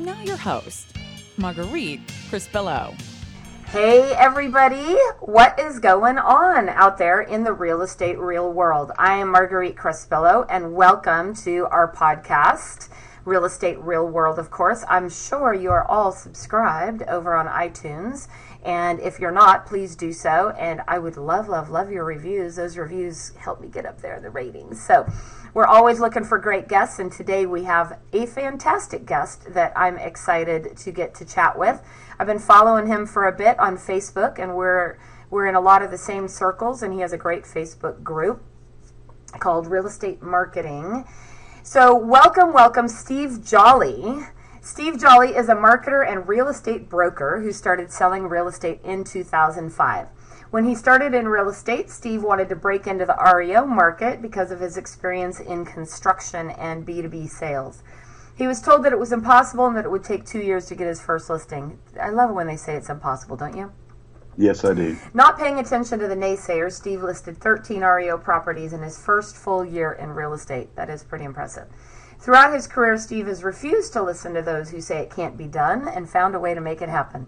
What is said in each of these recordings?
Now, your host, Marguerite Crespillo. Hey, everybody, what is going on out there in the real estate real world? I am Marguerite Crespillo, and welcome to our podcast. Real Estate Real World, of course. I'm sure you are all subscribed over on iTunes. And if you're not, please do so. And I would love, love, love your reviews. Those reviews help me get up there in the ratings. So we're always looking for great guests. And today we have a fantastic guest that I'm excited to get to chat with. I've been following him for a bit on Facebook, and we're we're in a lot of the same circles, and he has a great Facebook group called Real Estate Marketing. So, welcome, welcome, Steve Jolly. Steve Jolly is a marketer and real estate broker who started selling real estate in 2005. When he started in real estate, Steve wanted to break into the REO market because of his experience in construction and B2B sales. He was told that it was impossible and that it would take two years to get his first listing. I love it when they say it's impossible, don't you? Yes, I do. Not paying attention to the naysayers, Steve listed 13 REO properties in his first full year in real estate. That is pretty impressive. Throughout his career, Steve has refused to listen to those who say it can't be done and found a way to make it happen.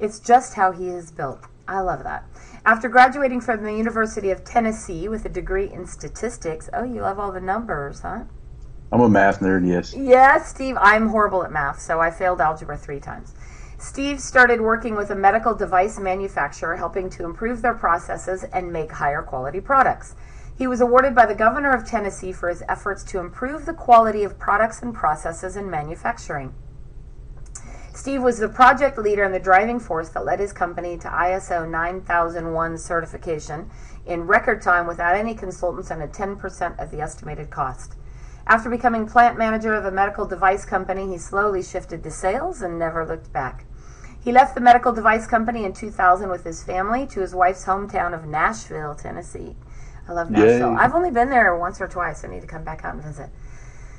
It's just how he is built. I love that. After graduating from the University of Tennessee with a degree in statistics, oh, you love all the numbers, huh? I'm a math nerd, yes. Yes, Steve, I'm horrible at math, so I failed algebra three times. Steve started working with a medical device manufacturer, helping to improve their processes and make higher quality products. He was awarded by the governor of Tennessee for his efforts to improve the quality of products and processes in manufacturing. Steve was the project leader and the driving force that led his company to ISO 9001 certification in record time without any consultants and at 10% of the estimated cost. After becoming plant manager of a medical device company, he slowly shifted to sales and never looked back. He left the medical device company in 2000 with his family to his wife's hometown of Nashville, Tennessee. I love Nashville. Yay. I've only been there once or twice. I need to come back out and visit.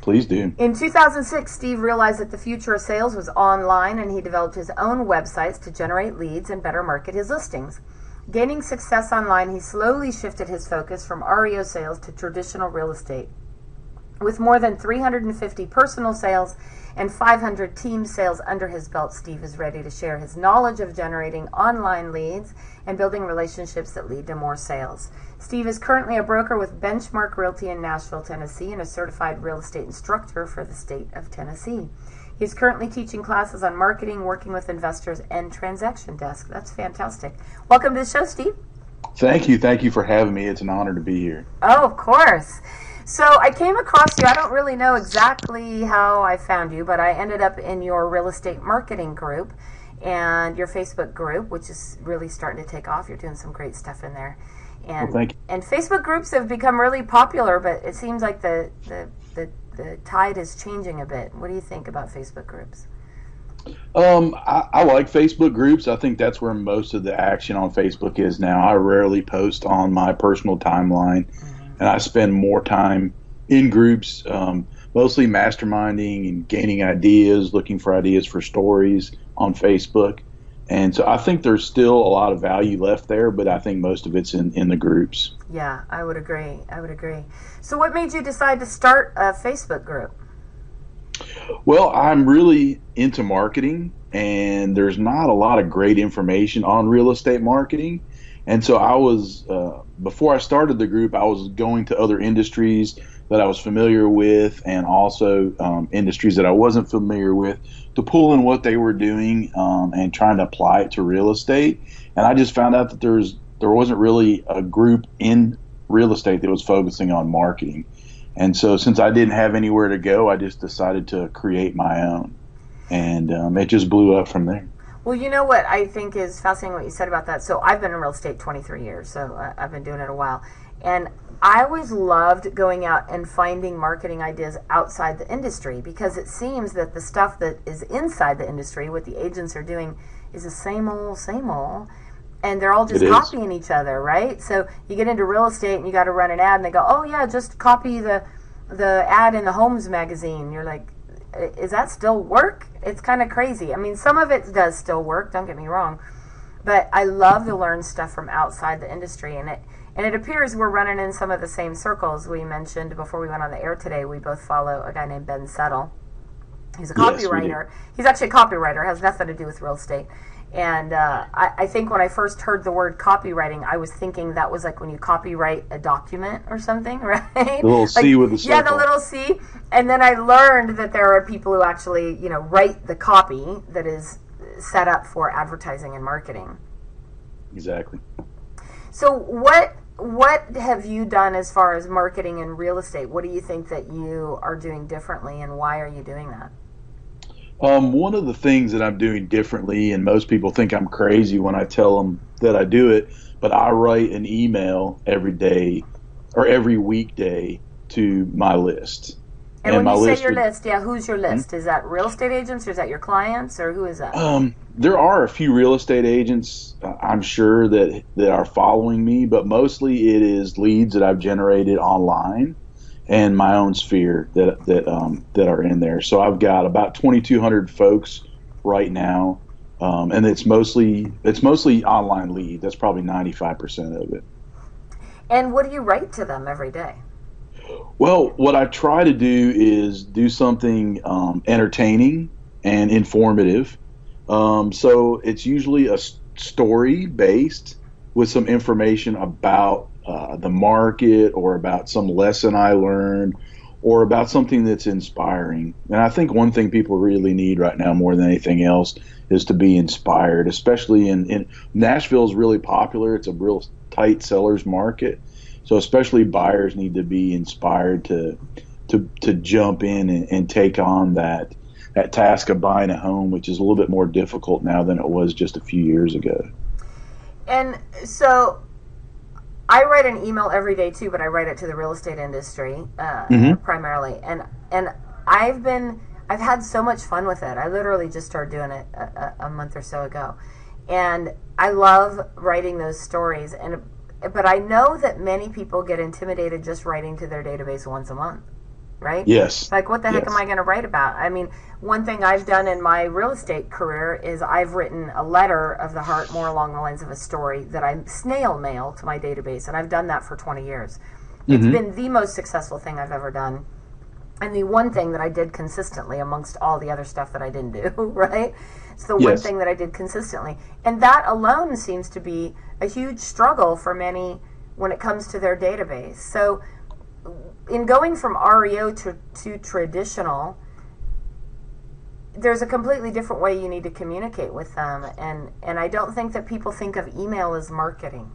Please do. In 2006, Steve realized that the future of sales was online and he developed his own websites to generate leads and better market his listings. Gaining success online, he slowly shifted his focus from REO sales to traditional real estate. With more than 350 personal sales and 500 team sales under his belt, Steve is ready to share his knowledge of generating online leads and building relationships that lead to more sales. Steve is currently a broker with Benchmark Realty in Nashville, Tennessee, and a certified real estate instructor for the state of Tennessee. He's currently teaching classes on marketing, working with investors, and transaction desk. That's fantastic. Welcome to the show, Steve. Thank you. Thank you for having me. It's an honor to be here. Oh, of course. So I came across you. I don't really know exactly how I found you, but I ended up in your real estate marketing group and your Facebook group, which is really starting to take off. You're doing some great stuff in there. And, Well, and Facebook groups have become really popular, but it seems like the, the, the, the tide is changing a bit. What do you think about Facebook groups? Um, I, I like Facebook groups. I think that's where most of the action on Facebook is now. I rarely post on my personal timeline, and I spend more time in groups, um, mostly masterminding and gaining ideas, looking for ideas for stories on Facebook. And so I think there's still a lot of value left there, but I think most of it's in, in the groups. Yeah, I would agree. I would agree. So, what made you decide to start a Facebook group? Well, I'm really into marketing, and there's not a lot of great information on real estate marketing. And so I was, uh, before I started the group, I was going to other industries that I was familiar with and also um, industries that I wasn't familiar with to pull in what they were doing um, and trying to apply it to real estate. And I just found out that there's there wasn't really a group in real estate that was focusing on marketing. And so, since I didn't have anywhere to go, I just decided to create my own, and um, it just blew up from there. Well, you know what I think is fascinating what you said about that. So I've been in real estate 23 years, so I- I've been doing it a while. And I always loved going out and finding marketing ideas outside the industry because it seems that the stuff that is inside the industry, what the agents are doing, is the same old, same old. And they're all just copying each other, right? So you get into real estate and you got to run an ad, and they go, "Oh yeah, just copy the the ad in the Homes magazine." You're like, "Is that still work?" It's kind of crazy. I mean, some of it does still work. Don't get me wrong, but I love to learn stuff from outside the industry, and it and it appears we're running in some of the same circles we mentioned before we went on the air today. We both follow a guy named Ben Settle. He's a copywriter. Yes, He's actually a copywriter, has nothing to do with real estate. And uh, I, I, think when I first heard the word copywriting, I was thinking that was like when you copyright a document or something, right? The little like, C with the circle. Yeah, the little C. And then I learned that there are people who actually, you know, write the copy that is set up for advertising and marketing. Exactly. So what what have you done as far as marketing and real estate? What do you think that you are doing differently, and why are you doing that? Um, one of the things that I'm doing differently, and most people think I'm crazy when I tell them that I do it, but I write an email every day or every weekday to my list. And, and when you say your list, yeah, who's your list? Hmm? Is that real estate agents, or is that your clients, or who is that? Um, there are a few real estate agents, uh, I'm sure that that are following me, but mostly it is leads that I've generated online and my own sphere that that um, that are in there. So I've got about 2,200 folks right now, um, and it's mostly it's mostly online lead. That's probably 95 percent of it. And what do you write to them every day? Well, what I try to do is do something um, entertaining and informative. Um, so it's usually a story based with some information about uh, the market or about some lesson I learned or about something that's inspiring. And I think one thing people really need right now more than anything else is to be inspired, especially in, in Nashville is really popular. It's a real tight seller's market. So especially buyers need to be inspired to to to jump in and, and take on that that task of buying a home, which is a little bit more difficult now than it was just a few years ago. And so I write an email every day too, but I write it to the real estate industry uh, mm-hmm. primarily, and and I've been I've had so much fun with it. I literally just started doing it a, a month or so ago, and I love writing those stories. And but I know that many people get intimidated just writing to their database once a month, right? Yes. Like, what the yes. heck am I going to write about? I mean, one thing I've done in my real estate career is I've written a letter of the heart more along the lines of a story that I snail mail to my database, and I've done that for 20 years. It's mm-hmm. been the most successful thing I've ever done. And the one thing that I did consistently amongst all the other stuff that I didn't do, right? It's the yes. one thing that I did consistently. And that alone seems to be a huge struggle for many when it comes to their database. So, in going from REO to, to traditional, there's a completely different way you need to communicate with them. And, and I don't think that people think of email as marketing.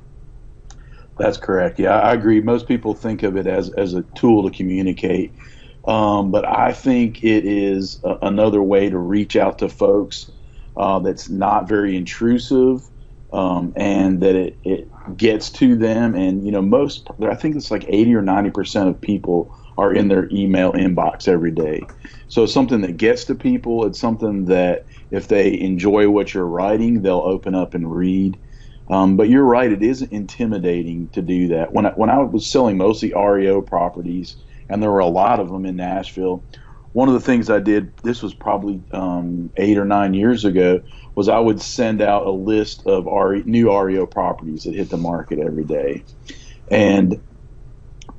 That's correct. Yeah, I agree. Most people think of it as, as a tool to communicate. Um, but I think it is a, another way to reach out to folks uh, that's not very intrusive um, and that it, it gets to them. And, you know, most, I think it's like 80 or 90% of people are in their email inbox every day. So it's something that gets to people. It's something that if they enjoy what you're writing, they'll open up and read. Um, but you're right; it is intimidating to do that. When I, when I was selling mostly REO properties, and there were a lot of them in Nashville. One of the things I did, this was probably um, eight or nine years ago, was I would send out a list of RE, new REO properties that hit the market every day, and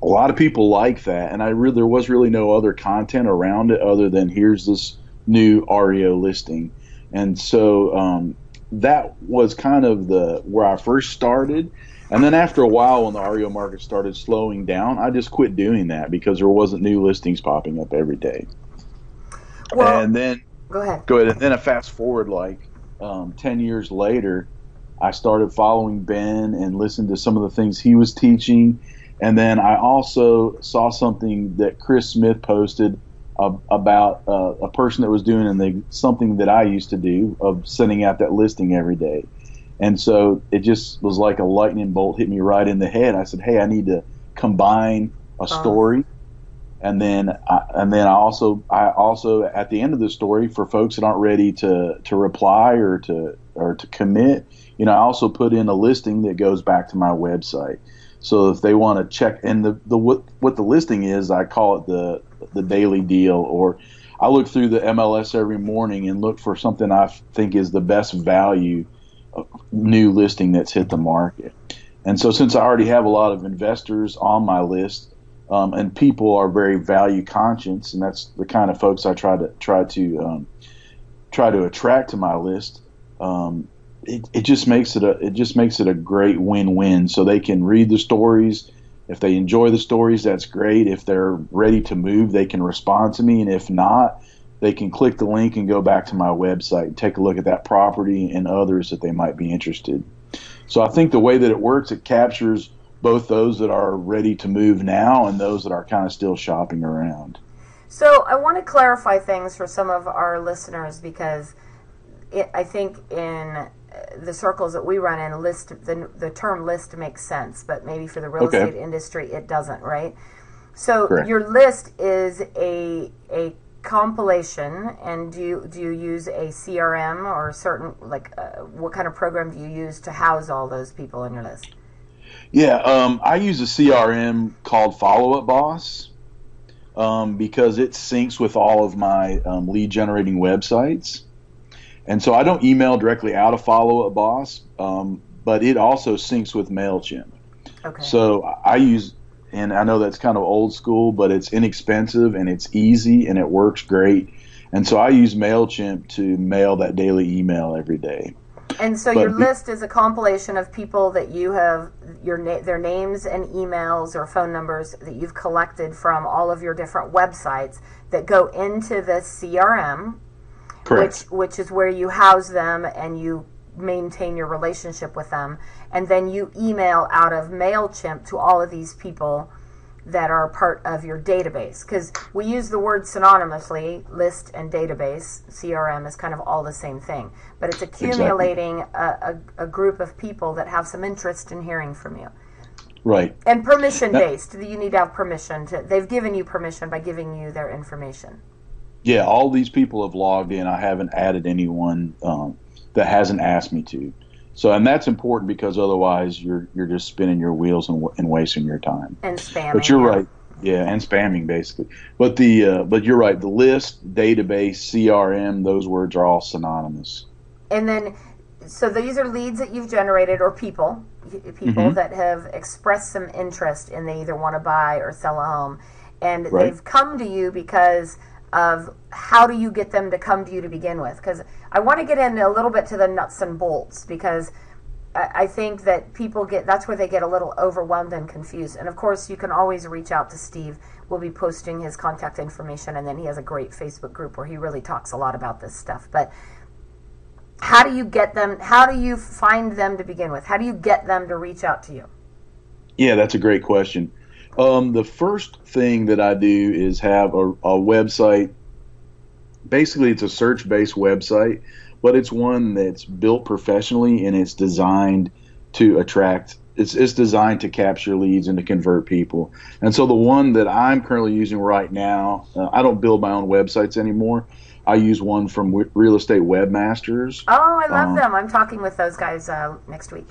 a lot of people like that. And I really, there was really no other content around it other than here's this new REO listing, and so um, that was kind of the where I first started and then after a while, when the REO market started slowing down, I just quit doing that because there wasn't new listings popping up every day. Well, and then go ahead. Go ahead. And then I fast forward like um, ten years later, I started following Ben and listened to some of the things he was teaching, and then I also saw something that Chris Smith posted uh, about uh, a person that was doing the, something that I used to do of sending out that listing every day. And so it just was like a lightning bolt hit me right in the head. I said, "Hey, I need to combine a story and then I, and then I also I also at the end of the story for folks that aren't ready to to reply or to or to commit, you know, I also put in a listing that goes back to my website. So if they want to check and the the what what the listing is, I call it the the daily deal or I look through the MLS every morning and look for something I think is the best value uh, new listing that's hit the market. And so since I already have a lot of investors on my list, um, and people are very value conscious, and that's the kind of folks I try to try to um, try to attract to my list. Um, it, it just makes it a it just makes it a great win-win. So they can read the stories. If they enjoy the stories, that's great. If they're ready to move, they can respond to me, and if not, they can click the link and go back to my website and take a look at that property and others that they might be interested. So I think the way that it works, it captures both those that are ready to move now and those that are kind of still shopping around. So I want to clarify things for some of our listeners because it, I think in the circles that we run in, list the the term list makes sense, but maybe for the real okay. estate industry it doesn't, right? So Correct. your list is a a compilation, and do you do you use a CRM or certain like uh, what kind of program do you use to house all those people in your list? Yeah, um, I use a CRM called Follow Up Boss um, because it syncs with all of my um, lead generating websites. And so I don't email directly out of Follow Up Boss, um, but it also syncs with MailChimp. Okay. So I use, and I know that's kind of old school, but it's inexpensive and it's easy and it works great. And so I use MailChimp to mail that daily email every day. And so but, your list is a compilation of people that you have your na- their names and emails or phone numbers that you've collected from all of your different websites that go into the CRM, Correct. which which is where you house them and you maintain your relationship with them, and then you email out of Mailchimp to all of these people that are part of your database. Because we use the word synonymously list and database. Crm is kind of all the same thing. But it's accumulating exactly. a, a, a, group of people that have some interest in hearing from you. Right. And permission based. You need to have permission to they've given you permission by giving you their information. Yeah all these people have logged in. I haven't added anyone um, that hasn't asked me to so, and that's important because otherwise you're you're just spinning your wheels and, and wasting your time. And spamming. But you're right. Yeah, and spamming basically. But the uh, but you're right. The list, database, CRM, those words are all synonymous. And then, so these are leads that you've generated, or people, people mm-hmm. that have expressed some interest and they either want to buy or sell a home, and right. they've come to you because of how do you get them to come to you to begin with? Because I want to get in a little bit to the nuts and bolts because I think that people get that's where they get a little overwhelmed and confused. And of course, you can always reach out to Steve. We'll be posting his contact information, and then he has a great Facebook group where he really talks a lot about this stuff. But how do you get them? How do you find them to begin with? How do you get them to reach out to you? Yeah, that's a great question. Um, the first thing that I do is have a, a website. Basically, it's a search based website, but it's one that's built professionally and it's designed to attract. It's, it's designed to capture leads and to convert people. And so the one that I'm currently using right now, uh, I don't build my own websites anymore. I use one from Real Estate Webmasters. Oh, I love um, them. I'm talking with those guys uh, next week.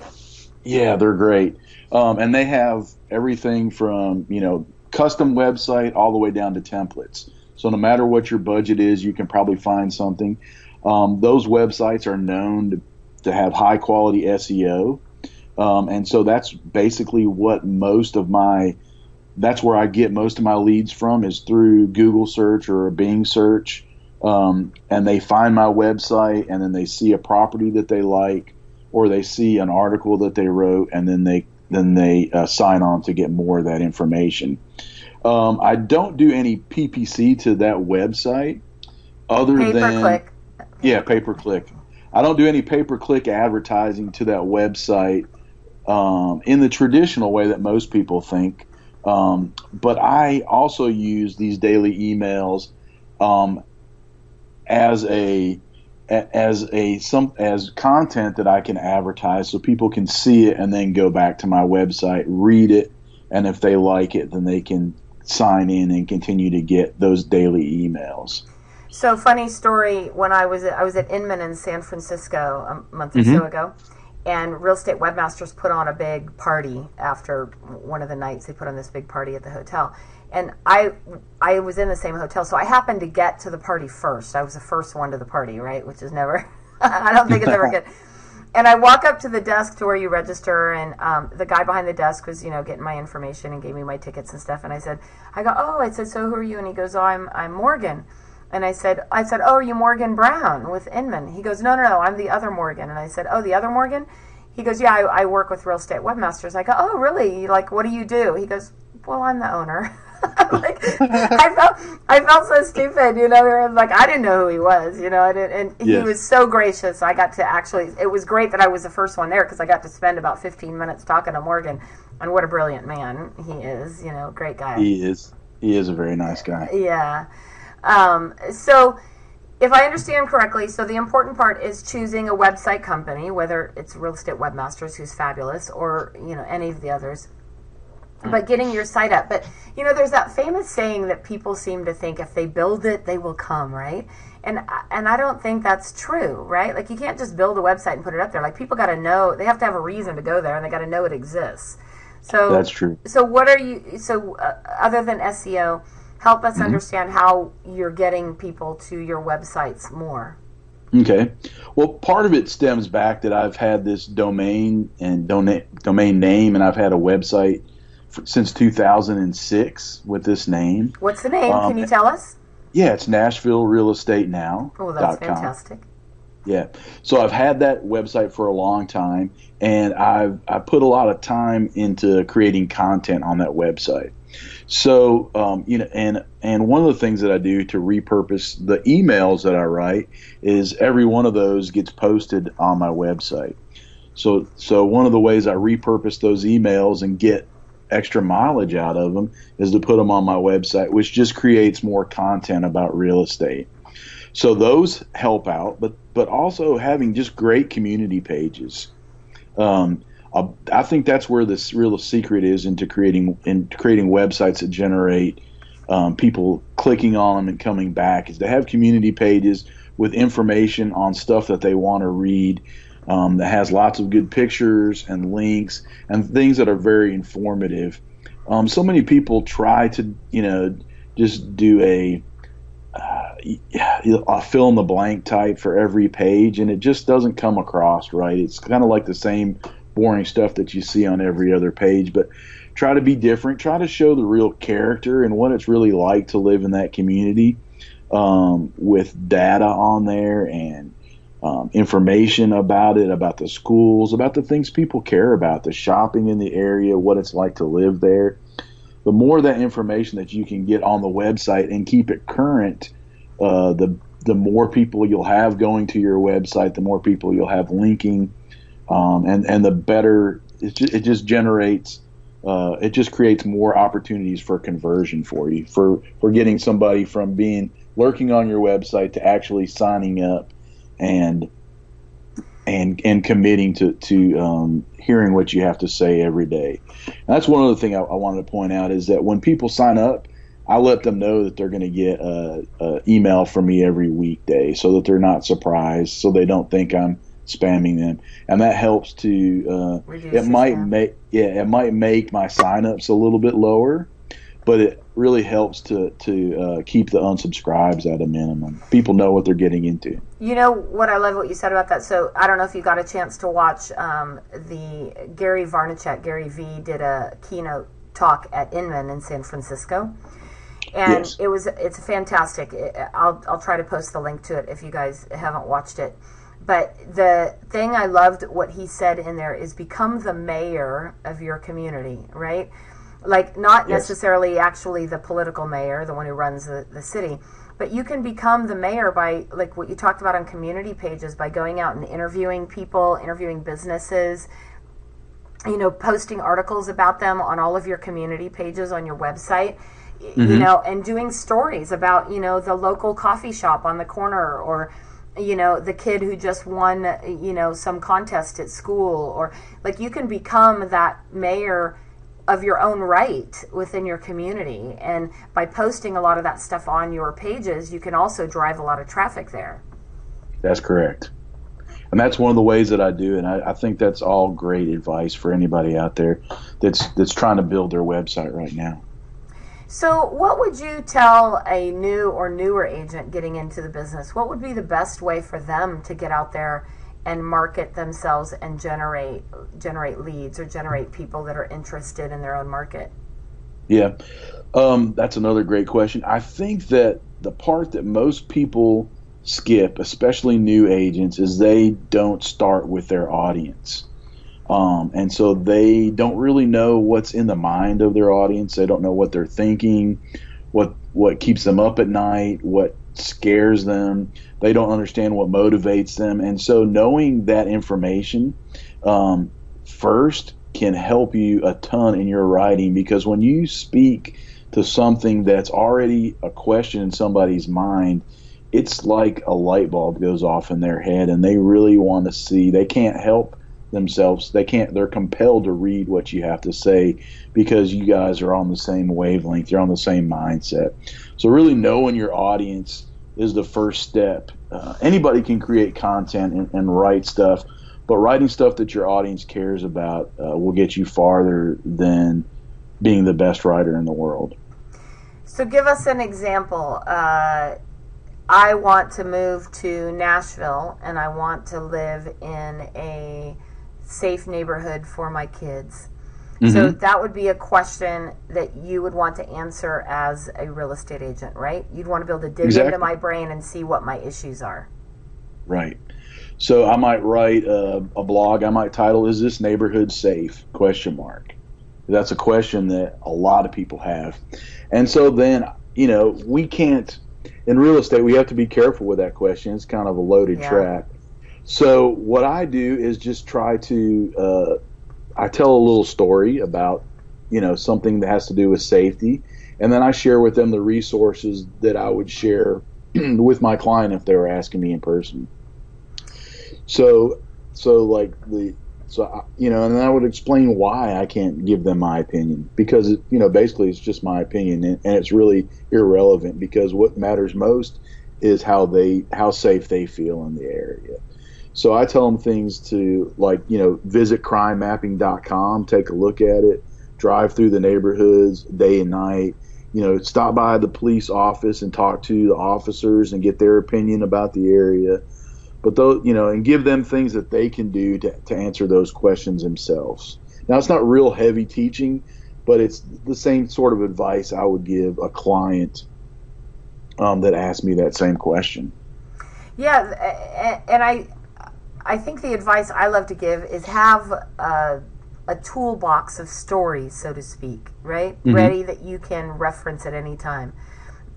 Yeah, they're great. Um, and they have everything from, you know, custom website all the way down to templates. So no matter what your budget is, you can probably find something. Um, those websites are known to, to have high quality SEO. Um, and so that's basically what most of my that's where I get most of my leads from is through Google search or a Bing search. Um, and they find my website and then they see a property that they like or they see an article that they wrote and then they then they uh, sign on to get more of that information. Um, I don't do any PPC to that website other pay than click. yeah pay per click. I don't do any pay per click advertising to that website um, in the traditional way that most people think. Um, but I also use these daily emails um, as a as a some as content that I can advertise so people can see it and then go back to my website, read it, and if they like it, then they can sign in and continue to get those daily emails. So funny story. When I was at, I was at Inman in San Francisco a month or mm-hmm. so ago, and real estate webmasters put on a big party after one of the nights. They put on this big party at the hotel, and I I was in the same hotel, so I happened to get to the party first. I was the first one to the party, right? Which is never. I don't think it's ever good. And I walk up to the desk to where you register, and um, the guy behind the desk was, you know, getting my information and gave me my tickets and stuff. And I said, I go, oh, I said, so who are you? And he goes, oh, I'm I'm Morgan. And I said, I said, oh, are you Morgan Brown with Inman? He goes, no, no, no, I'm the other Morgan. And I said, oh, the other Morgan? He goes, yeah, I, I work with real estate webmasters. I go, oh, really? Like, what do you do? He goes, well, I'm the owner. like, I felt, I felt so stupid, you know. Like I didn't know who he was, you know. And, and he was so gracious. I got to actually. It was great that I was the first one there because I got to spend about 15 minutes talking to Morgan. And what a brilliant man he is, you know, great guy. He is. He is a very nice guy. Yeah. Um, so, if I understand correctly, so the important part is choosing a website company, whether it's Real Estate Webmasters, who's fabulous, or you know any of the others, but getting your site up. But you know, there's that famous saying that people seem to think if they build it, they will come, right? And and I don't think that's true, right? Like you can't just build a website and put it up there. Like people got to know, they have to have a reason to go there, and they got to know it exists. So that's true. So what are you? So uh, other than SEO help us mm-hmm. understand how you're getting people to your websites more. Okay. Well, part of it stems back that I've had this domain and domain domain name, and I've had a website since 2006 with this name. What's the name? Um, Can you tell us? Yeah, it's Nashville Real Estate Now. Oh, that's fantastic. Yeah. So I've had that website for a long time, and I've I put a lot of time into creating content on that website. So, um, you know, and and one of the things that I do to repurpose the emails that I write is every one of those gets posted on my website. So, so one of the ways I repurpose those emails and get extra mileage out of them is to put them on my website, which just creates more content about real estate. So those help out, but but also having just great community pages. Um, I think that's where this real secret is into creating in creating websites that generate um, people clicking on them and coming back. Is to have community pages with information on stuff that they want to read. Um, that has lots of good pictures and links and things that are very informative. Um, so many people try to, you know, just do a, uh, a fill in the blank type for every page, and it just doesn't come across right. It's kind of like the same boring stuff that you see on every other page, but try to be different. Try to show the real character and what it's really like to live in that community um, with data on there and um, information about it, about the schools, about the things people care about, the shopping in the area, what it's like to live there. The more that information that you can get on the website and keep it current, uh, the the more people you'll have going to your website, the more people you'll have linking um, and and the better it just, it just generates uh, it just creates more opportunities for conversion for you for for getting somebody from being lurking on your website to actually signing up and and and committing to to um, hearing what you have to say every day. And that's one other thing I, I, wanted to point out is that when people sign up, I let them know that they're going to get a, a, email from me every weekday, so that they're not surprised, so they don't think I'm spamming them, and that helps to. Uh, it might make yeah, it might make my signups a little bit lower, but it really helps to to uh, keep the unsubscribes at a minimum. People know what they're getting into. You know what I love what you said about that. So I don't know if you got a chance to watch um, the Gary Vaynerchuk. Gary V did a keynote talk at Inman in San Francisco and yes. it was it's fantastic. I'll I'll try to post the link to it if you guys haven't watched it. But the thing I loved what he said in there is become the mayor of your community, right? Like, not yes. necessarily actually the political mayor, the one who runs the, the city, but you can become the mayor by, like what you talked about on community pages, by going out and interviewing people, interviewing businesses, you know, posting articles about them on all of your community pages on your website. Mm-hmm. You know, and doing stories about, you know, the local coffee shop on the corner or, you know the kid who just won you know some contest at school or like you can become that mayor of your own right within your community. And by posting a lot of that stuff on your pages, you can also drive a lot of traffic there. That's correct. And that's one of the ways that I do, and I, I think that's all great advice for anybody out there that's that's trying to build their website right now. So, what would you tell a new or newer agent getting into the business? What would be the best way for them to get out there and market themselves and generate generate leads or generate people that are interested in their own market? Yeah, um, that's another great question. I think that the part that most people skip, especially new agents, is they don't start with their audience. Um, and so they don't really know what's in the mind of their audience. They don't know what they're thinking, what what keeps them up at night, what scares them. They don't understand what motivates them. And so knowing that information um, first can help you a ton in your writing because when you speak to something that's already a question in somebody's mind, it's like a light bulb goes off in their head and they really want to see. They can't help themselves. They can't. They're compelled to read what you have to say because you guys are on the same wavelength. You're on the same mindset. So really knowing your audience is the first step. Uh, anybody can create content and, and, write stuff, but writing stuff that your audience cares about uh, will get you farther than being the best writer in the world. So give us an example. Uh, I want to move to Nashville and I want to live in a safe neighborhood for my kids. Mm-hmm. So that would be a question that you would want to answer as a real estate agent, right? You'd want to be able to dig exactly. into my brain and see what my issues are. Right. So I might write a, a blog. I might title "Is this neighborhood safe?" Question mark. That's a question that a lot of people have, and so then you know we can't in real estate we have to be careful with that question. It's kind of a loaded yeah. trap. So what I do is just try to uh, I tell a little story about you know something that has to do with safety, and then I share with them the resources that I would share with my client if they were asking me in person. So so like the so you know, and I would explain why I can't give them my opinion because you know basically it's just my opinion and, and it's really irrelevant because what matters most is how they how safe they feel in the area. So I tell them things to like, you know, visit crimemapping.com, take a look at it, drive through the neighborhoods day and night, you know, stop by the police office and talk to the officers and get their opinion about the area. But those, you know, and give them things that they can do to, to answer those questions themselves. Now, it's not real heavy teaching, but it's the same sort of advice I would give a client um, that asked me that same question. Yeah, and I I think the advice I love to give is have a, a toolbox of stories, so to speak, right? Mm-hmm. Ready that you can reference at any time.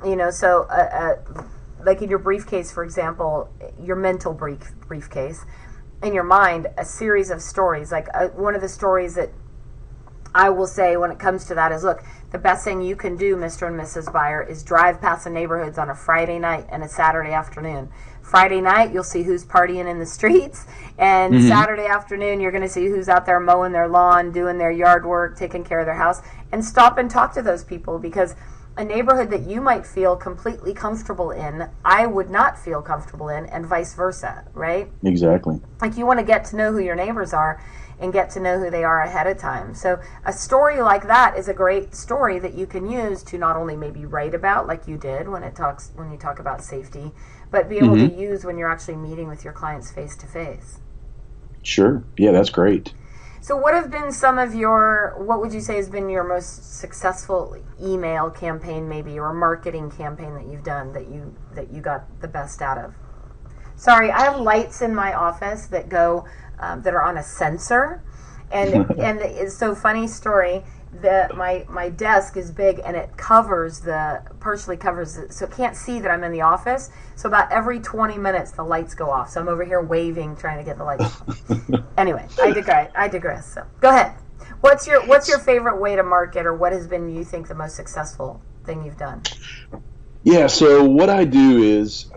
You know, so uh, uh, like in your briefcase, for example, your mental brief briefcase, in your mind, a series of stories. Like uh, one of the stories that I will say when it comes to that is look, the best thing you can do, Mr. and Mrs. Buyer, is drive past the neighborhoods on a Friday night and a Saturday afternoon Friday night, you'll see who's partying in the streets. And mm-hmm. Saturday afternoon, you're going to see who's out there mowing their lawn, doing their yard work, taking care of their house. And stop and talk to those people because a neighborhood that you might feel completely comfortable in, I would not feel comfortable in, and vice versa, right? Exactly. Like you want to get to know who your neighbors are and get to know who they are ahead of time. So a story like that is a great story that you can use to not only maybe write about like you did when it talks when you talk about safety, but be able mm-hmm. to use when you're actually meeting with your clients face to face. Sure. Yeah, that's great. So, what have been some of your, what would you say has been your most successful email campaign, maybe, or marketing campaign that you've done that you that you got the best out of? Sorry, I have lights in my office that go um, that are on a sensor, and and it's so funny story the my my desk is big and it covers the partially covers it, so it can't see that I'm in the office. So about every 20 minutes the lights go off. So I'm over here waving trying to get the lights. anyway, I digress. I digress. So go ahead. What's your what's your favorite way to market or what has been you think the most successful thing you've done? Yeah, so what I do is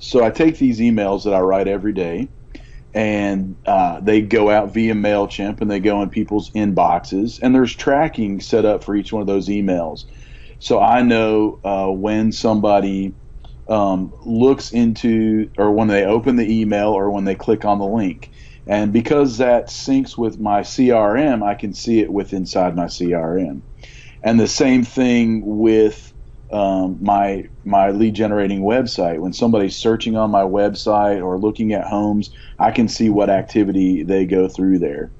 so I take these emails that I write every day and uh, they go out via Mailchimp and they go in people's inboxes, and there's tracking set up for each one of those emails. So I know uh, when somebody um, looks into, or when they open the email, or when they click on the link. And because that syncs with my CRM, I can see it with inside my CRM. And the same thing with um, my my lead generating website. When somebody's searching on my website or looking at homes, I can see what activity they go through there.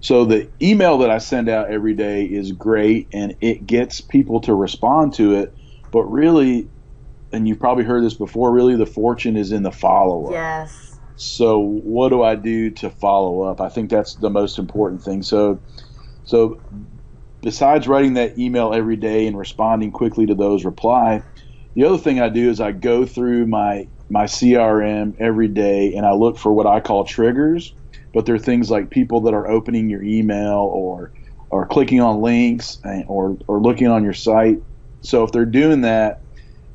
So the email that I send out every day is great and it gets people to respond to it, but really and you've probably heard this before, really the fortune is in the follow up. Yes. So what do I do to follow up? I think that's the most important thing. So so besides writing that email every day and responding quickly to those reply, the other thing I do is I go through my my CRM every day and I look for what I call triggers, but they're things like people that are opening your email or or clicking on links and, or or looking on your site. So if they're doing that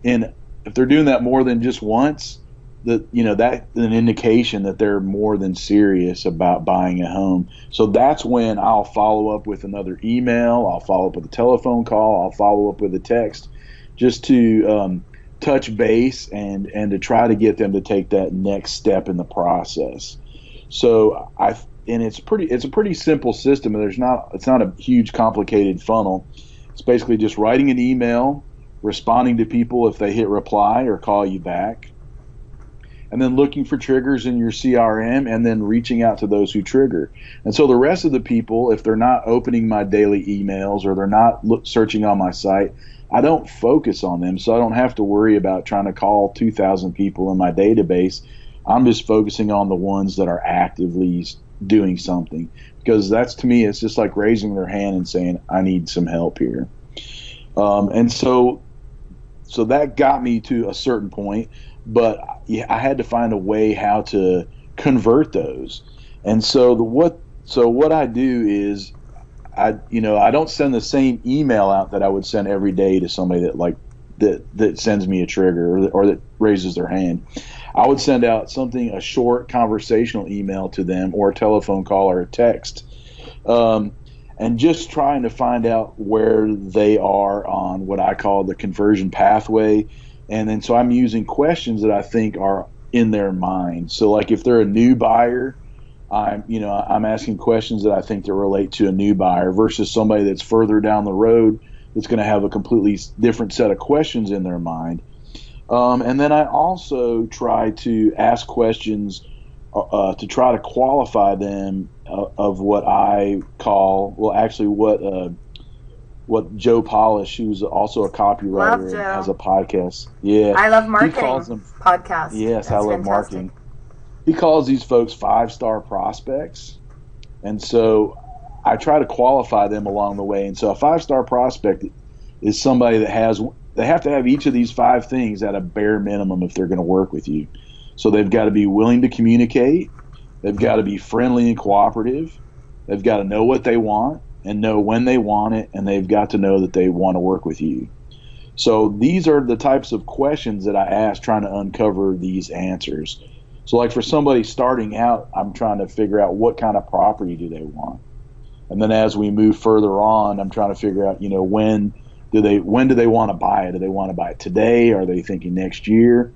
and if they're doing that more than just once, that you know that an indication that they're more than serious about buying a home. So that's when I'll follow up with another email. I'll follow up with a telephone call. I'll follow up with a text, just to um, touch base and and to try to get them to take that next step in the process. So I and it's pretty it's a pretty simple system. And there's not it's not a huge complicated funnel. It's basically just writing an email, responding to people if they hit reply or call you back and then looking for triggers in your CRM and then reaching out to those who trigger. And so the rest of the people, if they're not opening my daily emails or they're not look, searching on my site, I don't focus on them. So I don't have to worry about trying to call 2,000 people in my database. I'm just focusing on the ones that are actively doing something because that's to me, it's just like raising their hand and saying, I need some help here. Um, and so, so that got me to a certain point but I had to find a way how to convert those. And so the what so what I do is I you know I don't send the same email out that I would send every day to somebody that like that that sends me a trigger or that, or that raises their hand. I would send out something a short conversational email to them or a telephone call or a text. Um, and just trying to find out where they are on what I call the conversion pathway and then so I'm using questions that I think are in their mind. So like if they're a new buyer, I'm you know I'm asking questions that I think that relate to a new buyer versus somebody that's further down the road that's going to have a completely different set of questions in their mind. Um, and then I also try to ask questions uh, uh to try to qualify them uh, of what I call well actually what uh, what Joe Polish, who's also a copywriter and has a podcast. Yeah, I love marketing. He calls them podcast. Yes, That's I love fantastic. marketing. He calls these folks five star prospects, and so I try to qualify them along the way. And so a five star prospect is somebody that has they have to have each of these five things at a bare minimum if they're going to work with you. So they've got to be willing to communicate. They've got to be friendly and cooperative. They've got to know what they want and know when they want it, and they've got to know that they want to work with you. So these are the types of questions that I ask trying to uncover these answers. So like for somebody starting out, I'm trying to figure out what kind of property do they want. And then as we move further on, I'm trying to figure out, you know, when do they when do they want to buy it? Do they want to buy it today? Are they thinking next year?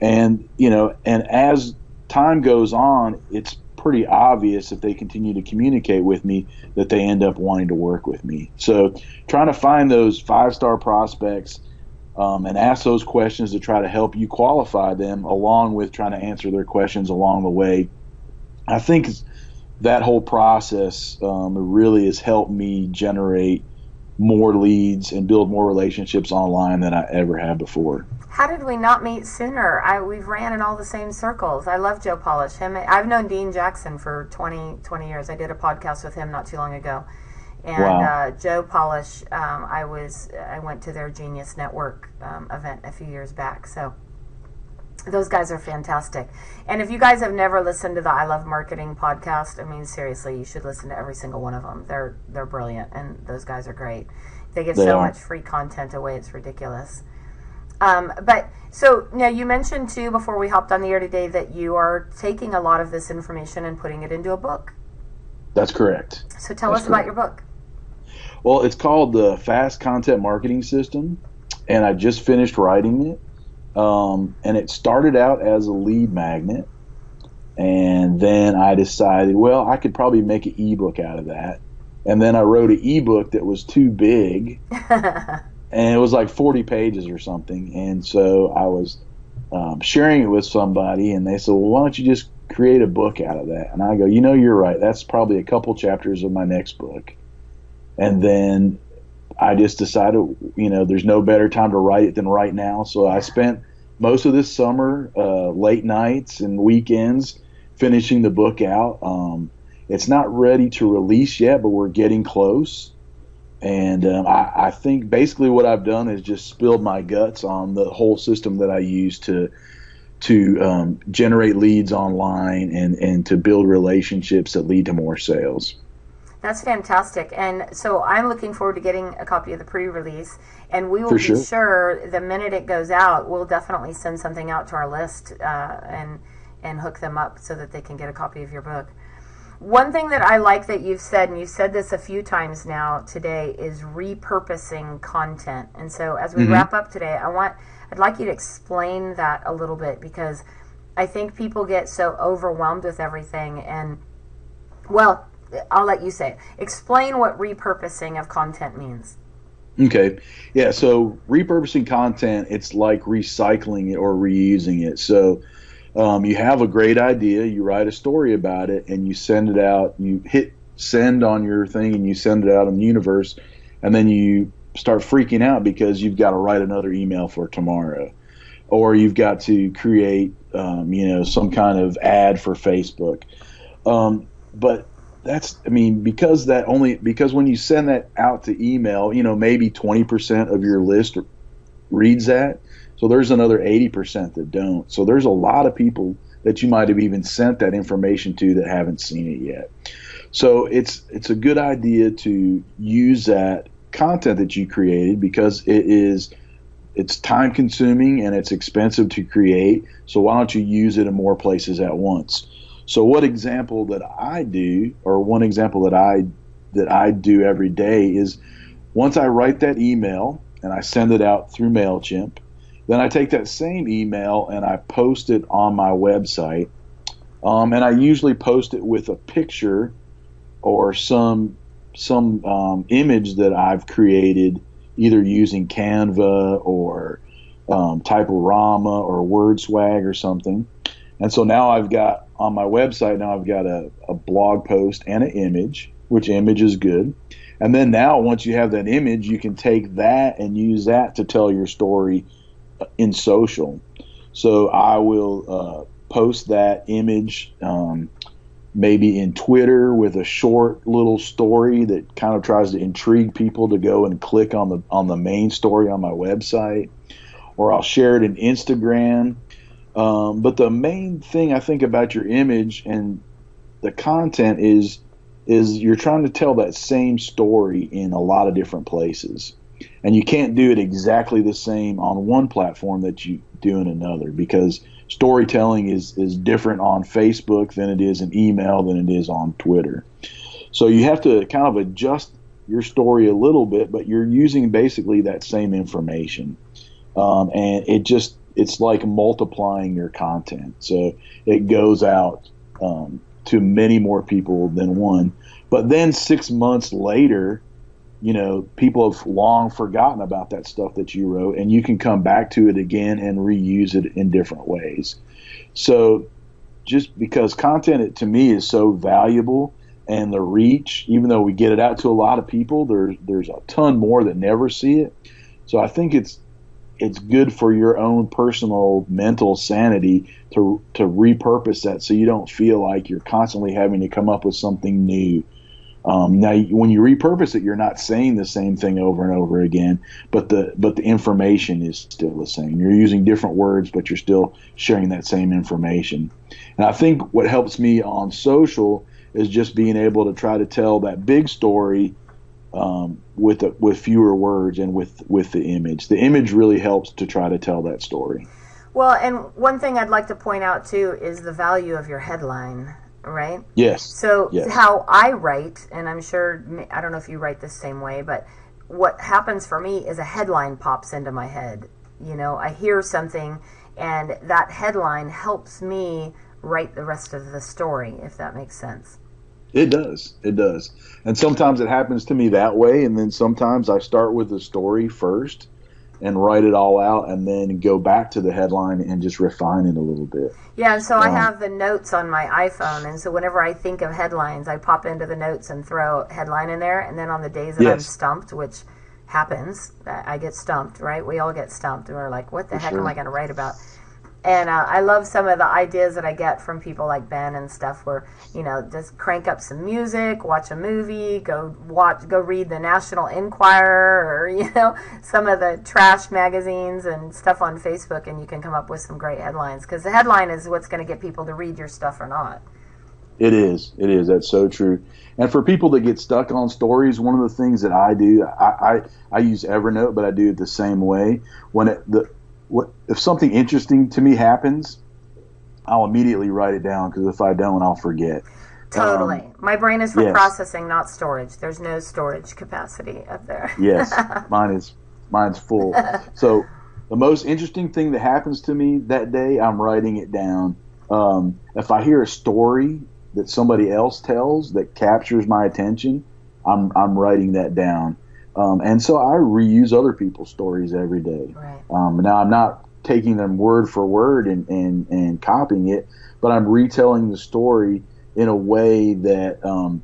And, you know, and as time goes on, it's pretty obvious if they continue to communicate with me that they end up wanting to work with me. So trying to find those five star prospects um, and ask those questions to try to help you qualify them, along with trying to answer their questions along the way. I think that whole process um, really has helped me generate more leads and build more relationships online than I ever had before how did we not meet sooner? I we've ran in all the same circles. I love Joe Polish. Him, I've known Dean Jackson for 20, 20 years. I did a podcast with him not too long ago, and wow. uh, Joe Polish. Um, I was I went to their Genius Network um, event a few years back. So those guys are fantastic. And if you guys have never listened to the I Love Marketing podcast, I mean seriously, you should listen to every single one of them. They're they're brilliant, and those guys are great. They give they so are. much free content away; it's ridiculous. Um, but so now you mentioned too before we hopped on the air today that you are taking a lot of this information and putting it into a book. That's correct. So tell That's us about your book. Well, it's called the Fast Content Marketing System, and I just finished writing it. Um, and it started out as a lead magnet, and then I decided, well, I could probably make an ebook out of that. And then I wrote an ebook that was too big, and it was like 40 pages or something. And so I was um, sharing it with somebody, and they said, well, why don't you just create a book out of that? And I go, you know, you're right. That's probably a couple chapters of my next book. And then I just decided, you know, there's no better time to write it than right now. So I spent most of this summer, uh, late nights and weekends, finishing the book out. Um, it's not ready to release yet, but we're getting close. And um, I, I think basically what I've done is just spilled my guts on the whole system that I use to to um, generate leads online and, and to build relationships that lead to more sales. That's fantastic. And so I'm looking forward to getting a copy of the pre release. And we will For be sure. sure the minute it goes out, we'll definitely send something out to our list uh, and, and hook them up so that they can get a copy of your book. One thing that I like that you've said, and you've said this a few times now today, is repurposing content. And so as we Mhm. wrap up today, I want I'd like you to explain that a little bit because I think people get so overwhelmed with everything and well, I'll let you say it. Explain what repurposing of content means. Okay. Yeah. So repurposing content, it's like recycling it or reusing it. So um, you have a great idea, you write a story about it, and you send it out. You hit send on your thing, and you send it out in the universe, and then you start freaking out because you've got to write another email for tomorrow, or you've got to create, um, you know, some kind of ad for Facebook. Um, but that's i mean because that only because when you send that out to email you know maybe 20% of your list reads that so there's another 80% that don't. So there's a lot of people that you might have even sent that information to that haven't seen it yet. So it's it's a good idea to use that content that you created because it is it's time consuming and it's expensive to create. So why don't you use it in more places at once? So what example that I do, or one example that I that I do every day is once I write that email and I send it out through Mailchimp, then I take that same email and I post it on my website, um, and I usually post it with a picture or some some um, image that I've created either using Canva or um, Typorama or WordSwag or something. And so now I've got on my website, now I've got a, a blog post and an image, which image is good. And then now, once you have that image, you can take that and use that to tell your story in social. So I will uh, post that image um, maybe in Twitter with a short little story that kind of tries to intrigue people to go and click on the on the main story on my website, or I'll share it in Instagram. Um, but the main thing I think about your image and the content is is you're trying to tell that same story in a lot of different places, and you can't do it exactly the same on one platform that you do in another because storytelling is is different on Facebook than it is in email than it is on Twitter. So you have to kind of adjust your story a little bit, but you're using basically that same information, um, and it just it's like multiplying your content. So it goes out um, to many more people than one. But then six months later, you know, people have long forgotten about that stuff that you wrote, and you can come back to it again and reuse it in different ways. So just because content to me is so valuable and the reach, even though we get it out to a lot of people, there's there's a ton more that never see it. So I think it's it's good for your own personal mental sanity to to repurpose that so you don't feel like you're constantly having to come up with something new. Um, now, when you repurpose it, you're not saying the same thing over and over again, but the but the information is still the same. You're using different words, but you're still sharing that same information. And I think what helps me on social is just being able to try to tell that big story um, with the, with fewer words and with with the image. The image really helps to try to tell that story. Well, and one thing I'd like to point out too is the value of your headline, right? Yes. So yes. how I write, and I'm sure I don't know if you write the same way, but what happens for me is a headline pops into my head. You know, I hear something, and that headline helps me write the rest of the story, if that makes sense. It does. It does. And sometimes it happens to me that way. And then sometimes I start with the story first and write it all out and then go back to the headline and just refine it a little bit. Yeah, so I uh-huh. have the notes on my iPhone, and so whenever I think of headlines, I pop into the notes and throw headline in there. And then on the days that yes. I'm stumped, which happens, I get stumped, right? We all get stumped, and we're like, "What the For heck sure. am I going to write about?" And uh, I love some of the ideas that I get from people like Ben and stuff, where you know, just crank up some music, watch a movie, go watch, go read the National Enquirer, or you know, some of the trash magazines and stuff on Facebook, and you can come up with some great headlines. Because the headline is what's going to get people to read your stuff or not. It is. It is. That's so true. And for people that get stuck on stories, one of the things that I do, I, I, I use Evernote, but I do it the same way. When it, the what if something interesting to me happens, I'll immediately write it down because if I don't, I'll forget. Totally. Um, My brain is for yes. processing, not storage. There's no storage capacity up there. yes, mine is mine's full. so the most interesting thing that happens to me that day, I'm writing it down. Um, if I hear a story that somebody else tells that captures my attention, I'm I'm writing that down. Um, and so I reuse other people's stories every day. Right. Um, now I'm not taking them word for word and, and, and copying it, but I'm retelling the story in a way that um,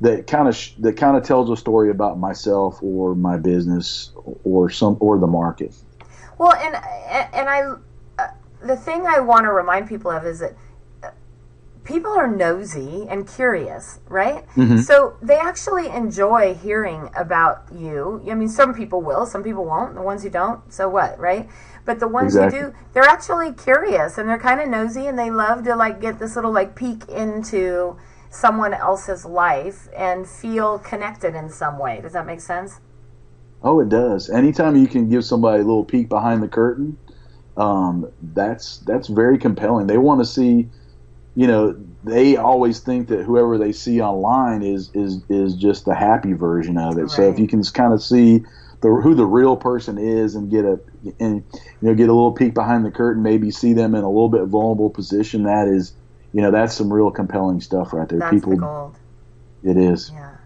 that kind of sh- that kind of tells a story about myself or my business or some or the market. Well, and and I uh, the thing I want to remind people of is that people are nosy and curious, right? Mm-hmm. So they actually enjoy hearing about you. I mean, some people will, some people won't. The ones who don't, so what, right? But the ones exactly. who do, they're actually curious and they're kind of nosy and they love to like get this little like peek into someone else's life and feel connected in some way. Does that make sense? Oh, it does. Anytime you can give somebody a little peek behind the curtain, um, that's that's very compelling. They want to see you know, they always think that whoever they see online is is is just the happy version of it. Right. So if you can kind of see the who the real person is and get a and you know get a little peek behind the curtain, maybe see them in a little bit vulnerable position, that is, you know, that's some real compelling stuff right there. That's People, the gold. It is. Yeah.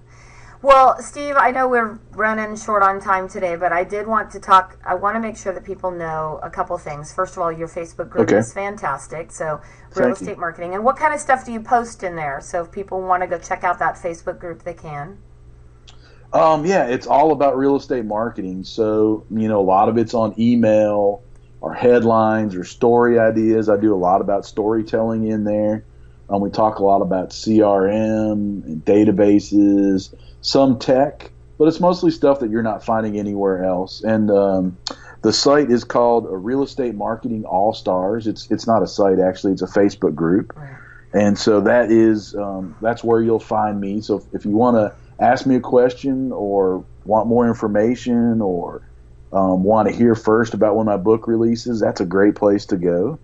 Well, Steve, I know we're running short on time today, but I did want to talk. I want to make sure that people know a couple things. First of all, your Facebook group okay. is fantastic. So, real Thank estate you. marketing. And what kind of stuff do you post in there? So, if people want to go check out that Facebook group, they can. Um, yeah, it's all about real estate marketing. So, you know, a lot of it's on email or headlines or story ideas. I do a lot about storytelling in there. Um, we talk a lot about CRM and databases some tech, but it's mostly stuff that you're not finding anywhere else. And um, the site is called a Real Estate Marketing All Stars. It's it's not a site actually; it's a Facebook group. And so that is um, that's where you'll find me. So if, if you want to ask me a question or want more information or um, want to hear first about when my book releases, that's a great place to go.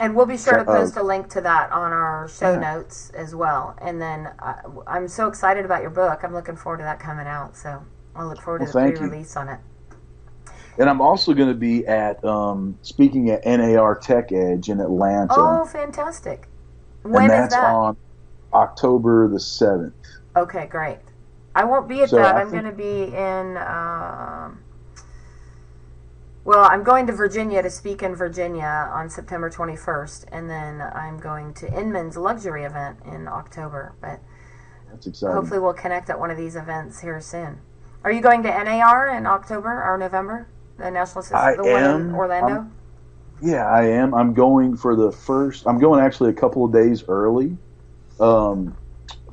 And we'll be sure to post a link to that on our show yeah. notes as well. And then uh, I'm so excited about your book. I'm looking forward to that coming out. So I'll look forward well, to the pre-release you. on it. And I'm also going to be at um, speaking at NAR Tech Edge in Atlanta. Oh, fantastic! When and that's that? on October the seventh. Okay, great. I won't be at so that. I am going to be in. Um, well, I'm going to Virginia to speak in Virginia on September 21st, and then I'm going to Inman's luxury event in October. But that's exciting. Hopefully, we'll connect at one of these events here soon. Are you going to NAR in October or November? The National Association, the one in Orlando. I'm, yeah, I am. I'm going for the first. I'm going actually a couple of days early. Um,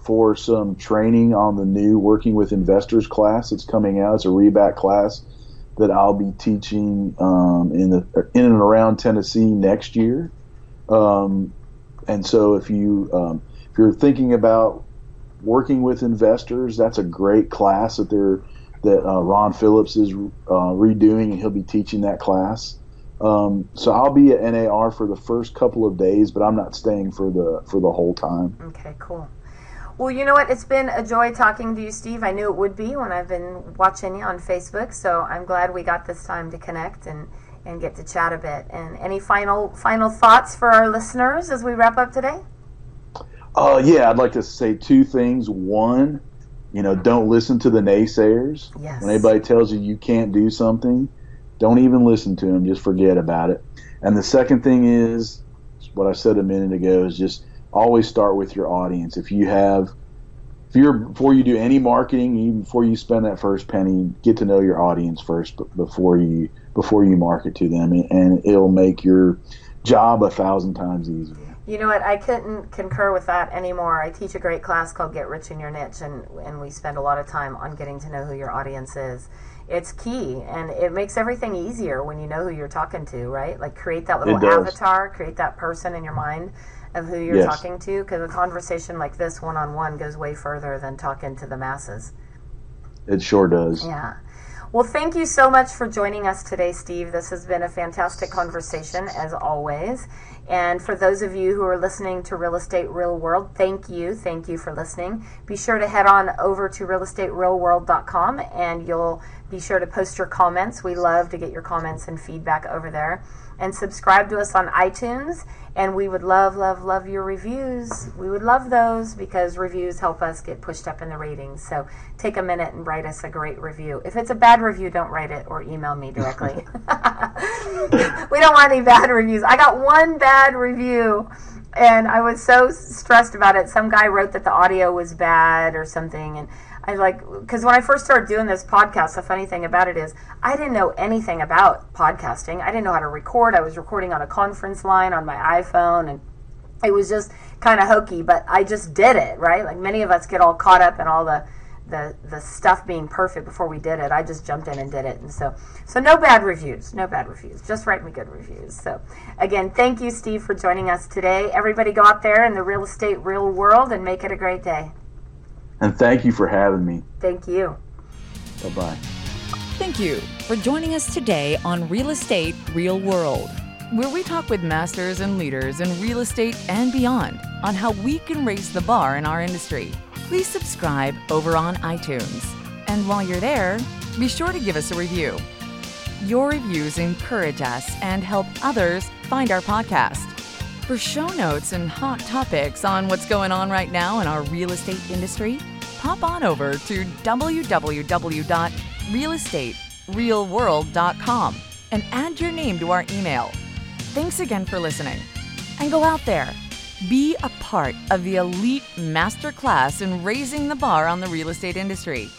for some training on the new working with investors class that's coming out. It's a REBAC class that I'll be teaching um, in the in and around Tennessee next year. Um, and so if you um, if you're thinking about working with investors, that's a great class that they're that uh, Ron Phillips is uh, redoing, and he'll be teaching that class. Um, so I'll be at NAR for the first couple of days, but I'm not staying for the for the whole time. Okay, cool. Well, you know what? It's been a joy talking to you, Steve. I knew it would be when I've been watching you on Facebook. So I'm glad we got this time to connect and, and get to chat a bit. And any final final thoughts for our listeners as we wrap up today? Uh, yeah, I'd like to say two things. One, you know, don't listen to the naysayers. Yes. When anybody tells you you can't do something, don't even listen to them. Just forget about it. And the second thing is what I said a minute ago is just always start with your audience. If you have, if you're before you do any marketing, even before you spend that first penny, get to know your audience first before you before you market to them, and it'll make your job a thousand times easier. You know what? I couldn't concur with that anymore. I teach a great class called Get Rich in Your Niche, and and we spend a lot of time on getting to know who your audience is. It's key, and it makes everything easier when you know who you're talking to, right? Like create that little avatar, create that person in your mind of who you're yes. talking to because a conversation like this one on one goes way further than talking to the masses. It sure does. Yeah. Well, thank you so much for joining us today, Steve. This has been a fantastic conversation, as always. And for those of you who are listening to Real Estate Real World, thank you. Thank you for listening. Be sure to head on over to realestaterealworld.com and you'll be sure to post your comments. We love to get your comments and feedback over there and subscribe to us on iTunes. And we would love, love, love your reviews. We would love those because reviews help us get pushed up in the ratings. So take a minute and write us a great review. If it's a bad review, don't write it or email me directly. we don't want any bad reviews. I got one bad review and I was so stressed about it. Some guy wrote that the audio was bad or something. And I like because when I first started doing this podcast, the funny thing about it is I didn't know anything about podcasting. I didn't know how to record. I was recording on a conference line on my iPhone, and it was just kind of hokey. But I just did it right. Like many of us get all caught up in all the the the stuff being perfect before we did it. I just jumped in and did it, and so so no bad reviews, no bad reviews. Just write me good reviews. So again, thank you, Steve, for joining us today. Everybody, go out there in the real estate real world and make it a great day. And thank you for having me. Thank you. Bye bye. Thank you for joining us today on Real Estate Real World, where we talk with masters and leaders in real estate and beyond on how we can raise the bar in our industry. Please subscribe over on iTunes. And while you're there, be sure to give us a review. Your reviews encourage us and help others find our podcast. For show notes and hot topics on what's going on right now in our real estate industry, pop on over to www.realestaterealworld.com and add your name to our email. Thanks again for listening. And go out there, be a part of the elite masterclass in raising the bar on the real estate industry.